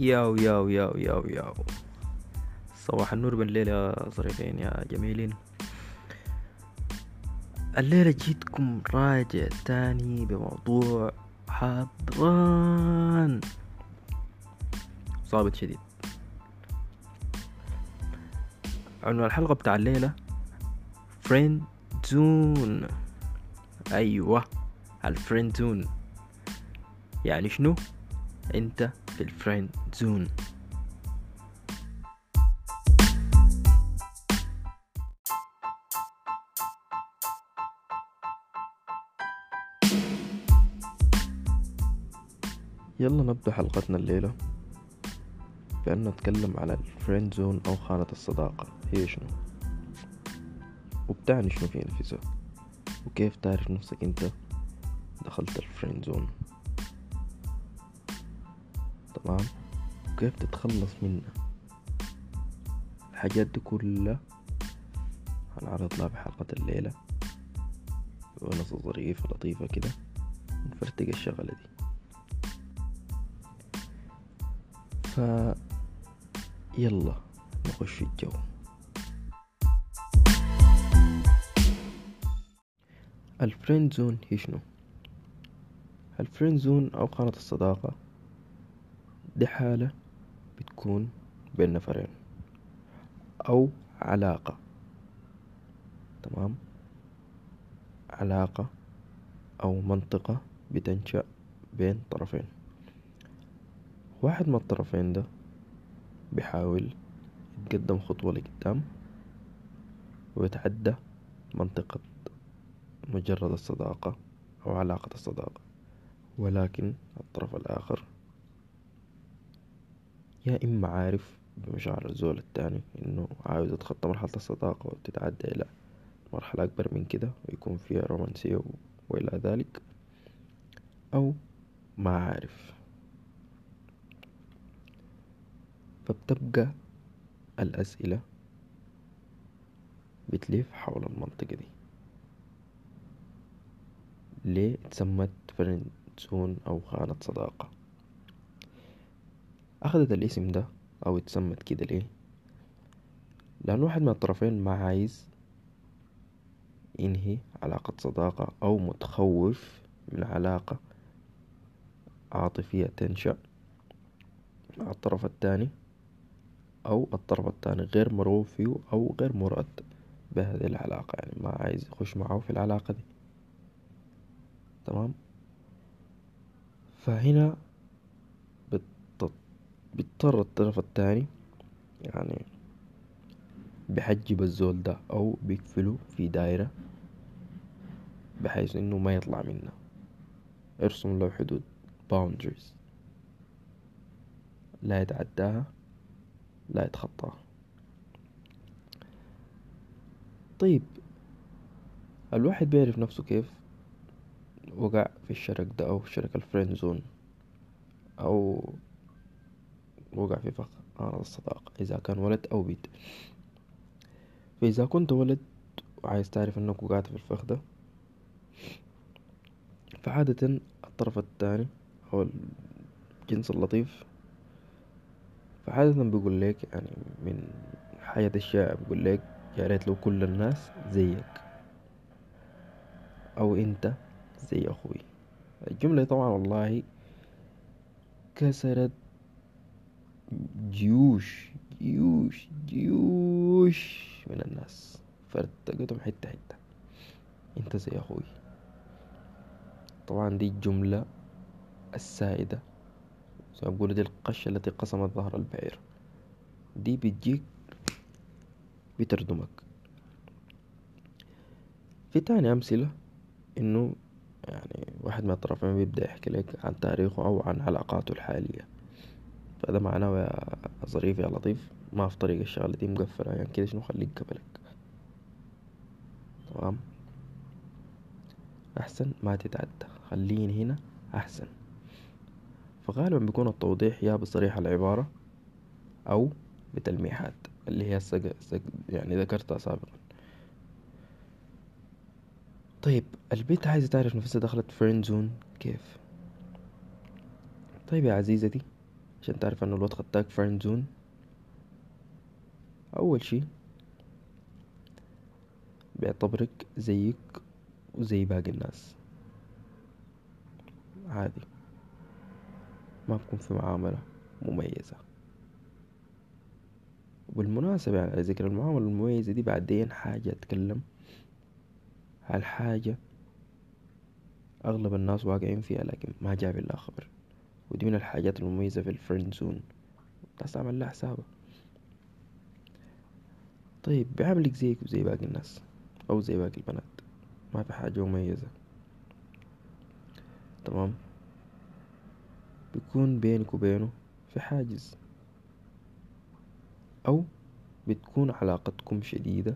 yo yo yo yo yo. صباح النور بالليل يا ظريفين يا جميلين. الليلة جيتكم راجع تاني بموضوع حضران. صابت شديد. عنوان الحلقة بتاع الليلة friend zone أيوة ال friend zone. يعني شنو؟ أنت في ال friend zone يلا نبدأ حلقتنا الليلة. بأن نتكلم على ال friend zone أو خانة الصداقة. هي شنو؟ وبتعني شنو في نفسها وكيف تعرف نفسك أنت دخلت ال friend zone تمام وكيف تتخلص منها؟ الحاجات دي كلها هنعرض لها بحلقة الليلة. ونص ظريفة لطيفة كده. نفرتق الشغلة دي. ف يلا نخش في الجو. ال friend zone هي شنو؟ ال friend zone أو خانة الصداقة دي حالة بتكون بين نفرين أو علاقة. تمام؟ علاقة أو منطقة بتنشأ بين طرفين. واحد من الطرفين ده بيحاول يتقدم خطوة لقدام ويتعدى منطقة مجرد الصداقة أو علاقة الصداقة. ولكن الطرف الآخر يا إما عارف بمشاعر الزول التاني إنه عاوز يتخطى مرحلة الصداقة وتتعدى إلى مرحلة أكبر من كده ويكون فيها رومانسية وإلى ذلك أو ما عارف. فبتبقى الأسئلة بتلف حول المنطقة دي. ليه اتسمت friend zone أو خانة صداقة؟ أخدت الاسم ده أو اتسمت كده ليه؟ لأن واحد من الطرفين ما عايز ينهي علاقة صداقة أو متخوف من علاقة عاطفية تنشأ مع الطرف التاني أو الطرف التاني غير مرغوب فيه أو غير مراد بهذه العلاقة يعني ما عايز يخش معه في العلاقة دي. تمام؟ فهنا بيضطر الطرف التاني يعني بيحجب الزول ده أو بيقفله في دايرة بحيث إنه ما يطلع منها ارسم له حدود boundaries. لا يتعداها لا يتخطاها. طيب الواحد بيعرف نفسه كيف وقع في الشرك ده أو شرك ال friend zone أو وقع في فخ الصداقة إذا كان ولد أو بنت فإذا كنت ولد وعايز تعرف إنك وقعت في الفخ ده فعادة الطرف التاني أو الجنس اللطيف فعادة بيقول لك يعني من حياة الشائع بيقول لك يا ريت لو كل الناس زيك أو أنت زي أخوي. الجملة طبعا والله كسرت جيوش جيوش جيوش من الناس. فرتقتهم حتة حتة. انت زي أخوي. طبعا دي الجملة السائدة. بقولوا دي القشة التي قسمت ظهر البعير. دي بتجيك بتردمك. في تاني أمثلة إنه يعني واحد من الطرفين بيبدأ يحكي لك عن تاريخه أو عن علاقاته الحالية. فده معناه يا ظريف يا لطيف ما في طريق الشغلة دي مقفلة يعني كده شنو؟ خليك قبلك. تمام؟ أحسن ما تتعدى خليني هنا أحسن. فغالبا بيكون التوضيح يا بصريح العبارة أو بتلميحات اللي هي السق... سق... يعني ذكرتها سابقا. طيب البنت عايزة تعرف نفسها دخلت friend zone كيف؟ طيب يا عزيزتي عشان تعرف انه الواد ختاك friend zone أول شي بيعتبرك زيك وزي باقي الناس. عادي. ما بكون في معاملة مميزة. وبالمناسبة يعني ذكر المعاملة المميزة دي بعدين حاجة أتكلم على حاجة أغلب الناس واقعين فيها لكن ما جاب لها خبر ودي من الحاجات المميزة في ال friend zone الناس تعمل لها حسابها. طيب بيعاملك زيك وزي باقي الناس أو زي باقي البنات. ما في حاجة مميزة. تمام؟ بيكون بينك وبينه في حاجز. أو بتكون علاقتكم شديدة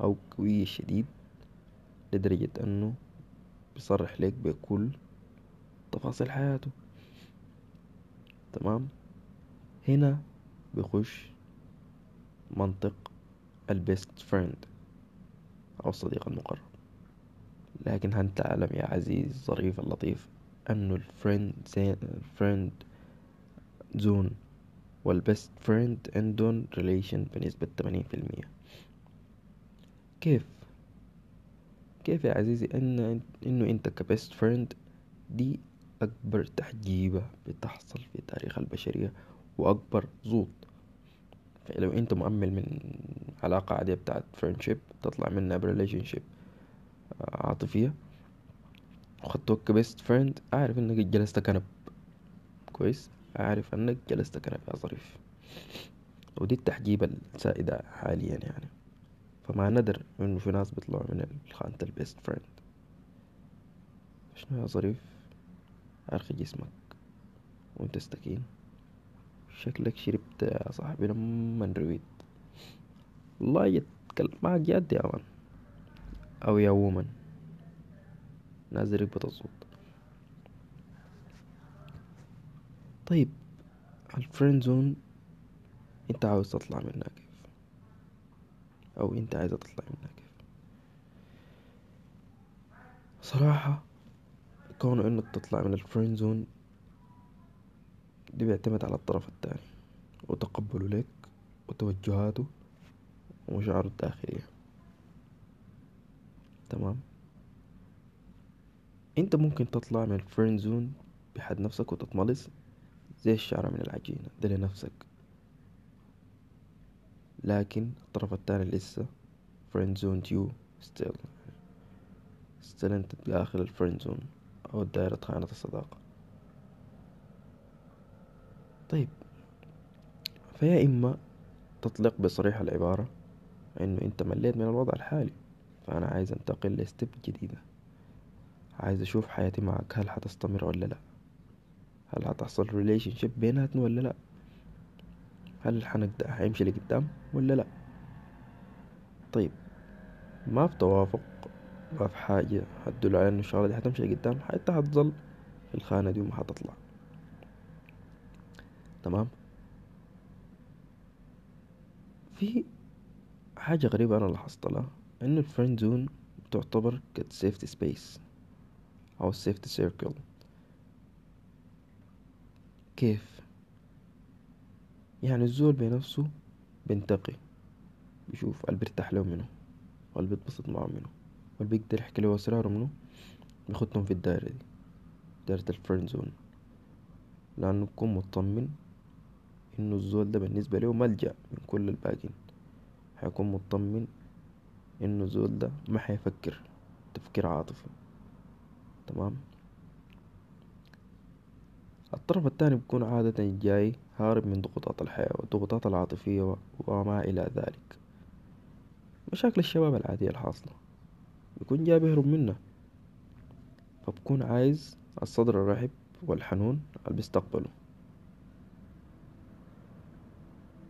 أو قوية شديد لدرجة أنه بيصرح لك بكل تفاصيل حياته. تمام؟ هنا بيخش منطق ال best friend أو الصديق المقرب. لكن هل تعلم يا عزيز الظريف اللطيف أنه ال friend zone ال friend zone. وال best friend عندهم relation بنسبة تمانين في المية. كيف؟ كيف يا عزيزي إن إنه أنت ك best friend دي أكبر تحجيبة بتحصل في تاريخ البشرية وأكبر زوط فلو أنت مؤمل من علاقة عادية بتاعت friendship تطلع منها ب relationship عاطفية وختوك ك best friend أعرف إنك جلست كنب كويس؟ أعرف إنك جلست كنب يا ظريف. ودي التحجيبة السائدة حاليا يعني. فما ندر إنه في ناس بيطلعوا من خانة ال best friend شنو يا ظريف؟ ارخي جسمك وانت استكين. شكلك شربت يا صاحبي لما رويت. والله يتكلم. معك جد يا man. أو يا woman نازل ركبة الصوت طيب ال friend zone انت عاوز تطلع منها كيف؟ أو انت عايزة تطلع منها كيف؟ صراحة كونه انك تطلع من ال friend zone دي بيعتمد على الطرف التاني. وتقبله لك وتوجهاته ومشاعره الداخلية تمام؟ أنت ممكن تطلع من ال friend zone بحد نفسك وتتملص زي الشعرة من العجينة. ده لنفسك. لكن الطرف التاني لسه friend zone you still still أنت داخل ال friend zone أو دايرة خانة الصداقة. طيب فيا إما تطلق بصريح العبارة إنه أنت مليت من الوضع الحالي فأنا عايز أنتقل ل step جديدة. عايز أشوف حياتي معك هل حتستمر ولا لأ؟ هل هتحصل relationship بيناتنا ولا لأ؟ هل ده هيمشي لقدام ولا لأ؟ طيب ما في توافق ما في حاجة هتدل على انه الشغلة دي هتمشي لقدام حتى هتظل في الخانة دي وما هتطلع تمام؟ في حاجة غريبة أنا لاحظتها إنه ال friend zone تعتبر ك safety space أو safety circle كيف؟ يعني الزول بنفسه بينتقي بيشوف اللي بيرتاح له منه؟ واللي بيتبسط معه منه؟ واللي بيقدر يحكي له أسراره منه بيختهم في الدايرة دي دايرة ال friend zone لأنه بكون مطمن إنه الزول ده بالنسبة له ملجأ من كل الباقين حيكون مطمن إنه الزول ده ما حيفكر تفكير عاطفي. تمام؟ الطرف التاني بيكون عادة جاي هارب من ضغوطات الحياة والضغوطات العاطفية وما إلى ذلك. مشاكل الشباب العادية الحاصلة. بيكون جاي بيهرب منها فبكون عايز الصدر الرحب والحنون اللي بيستقبله.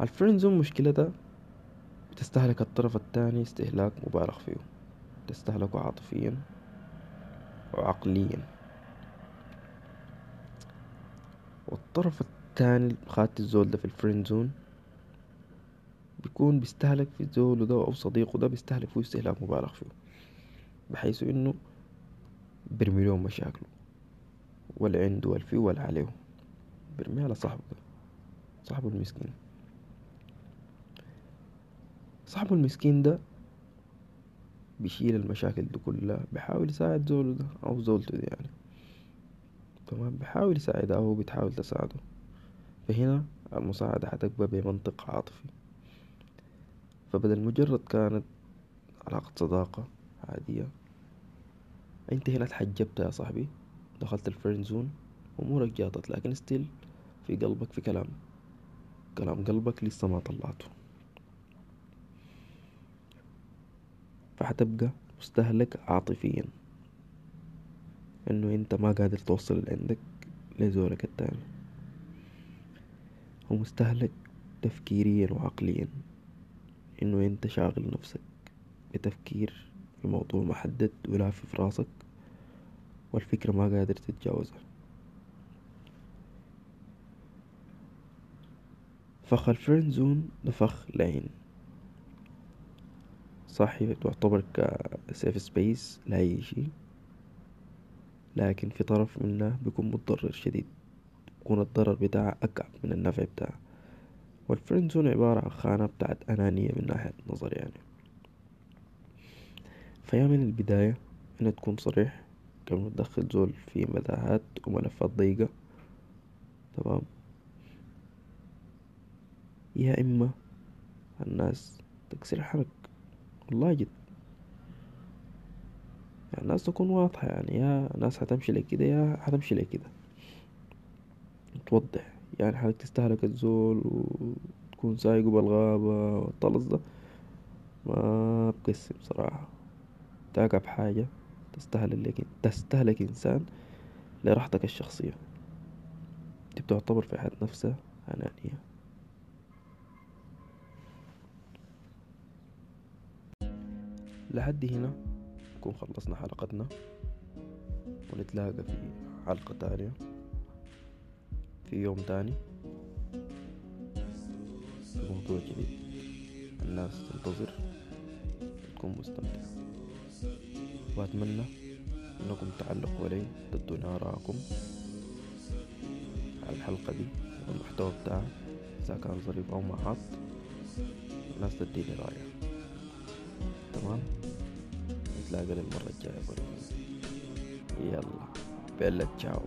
الفريندزون مشكلتها بتستهلك الطرف التاني استهلاك مبالغ فيه. تستهلكه عاطفيا وعقليا. والطرف التاني خات الزول ده في ال friend zone بيكون بيستهلك في الزول ده أو صديقه ده بيستهلك فيه استهلاك مبالغ فيه. بحيث إنه بيرمي لهم مشاكله ولا عنده ولا فيه ولا عليه بيرميها لصاحبه ده صاحبه المسكين. صاحبه المسكين ده بيشيل المشاكل دي كلها بيحاول يساعد زوله ده أو زولته دي يعني. تمام؟ بيحاول يساعدها أو بتحاول تساعده. فهنا المساعدة حتبقى بمنطق عاطفي. فبدل مجرد كانت علاقة صداقة عادية. انت هنا اتحجبت يا صاحبي. دخلت ال friend zone امورك جاطت لكن still في قلبك في كلام. كلام قلبك لسه ما طلعته. فحتبقى مستهلك عاطفيا. إنه أنت ما قادر توصل عندك لزولك التاني. ومستهلك تفكيريا وعقليا. إنه أنت شاغل نفسك بتفكير في موضوع محدد ولافف في راسك والفكرة ما قادر تتجاوزها. فخ ال friend zone ده فخ لعين صح تعتبر ك safe space لأي شي لكن في طرف منه بيكون متضرر شديد. بيكون الضرر بتاعه أكعب من النفع بتاعه. وال friend zone عبارة عن خانة بتاعت أنانية من ناحية نظر يعني. فيا من البداية إنك تكون صريح قبل ما تدخل زول في متاهات وملفات ضيقة. تمام؟ يا إما الناس تكسر حرك والله جد. يعني الناس تكون واضحة يعني يا ناس حتمشي لك كده يا حتمشي لك كده. توضح. يعني حالك تستهلك الزول وتكون سايقه بالغابة والطلس ده. ما بقسم صراحة. تعقب حاجة تستهلك تستهلك إنسان لراحتك الشخصية. دي بتعتبر في حد نفسها أنانية. لحد هنا نكون خلصنا حلقتنا ونتلاقى في حلقة تانية في يوم تاني. في موضوع جديد. الناس تنتظر تكون مستمتعة. وأتمنى أنكم تعلقوا علي تدوني آراءكم. على الحلقة دي والمحتوى بتاعها إذا كان ظريف أو معاط الناس تديني رأيها. تمام؟ نتلاقى للمرة الجاية. يلا بيلا تشاو.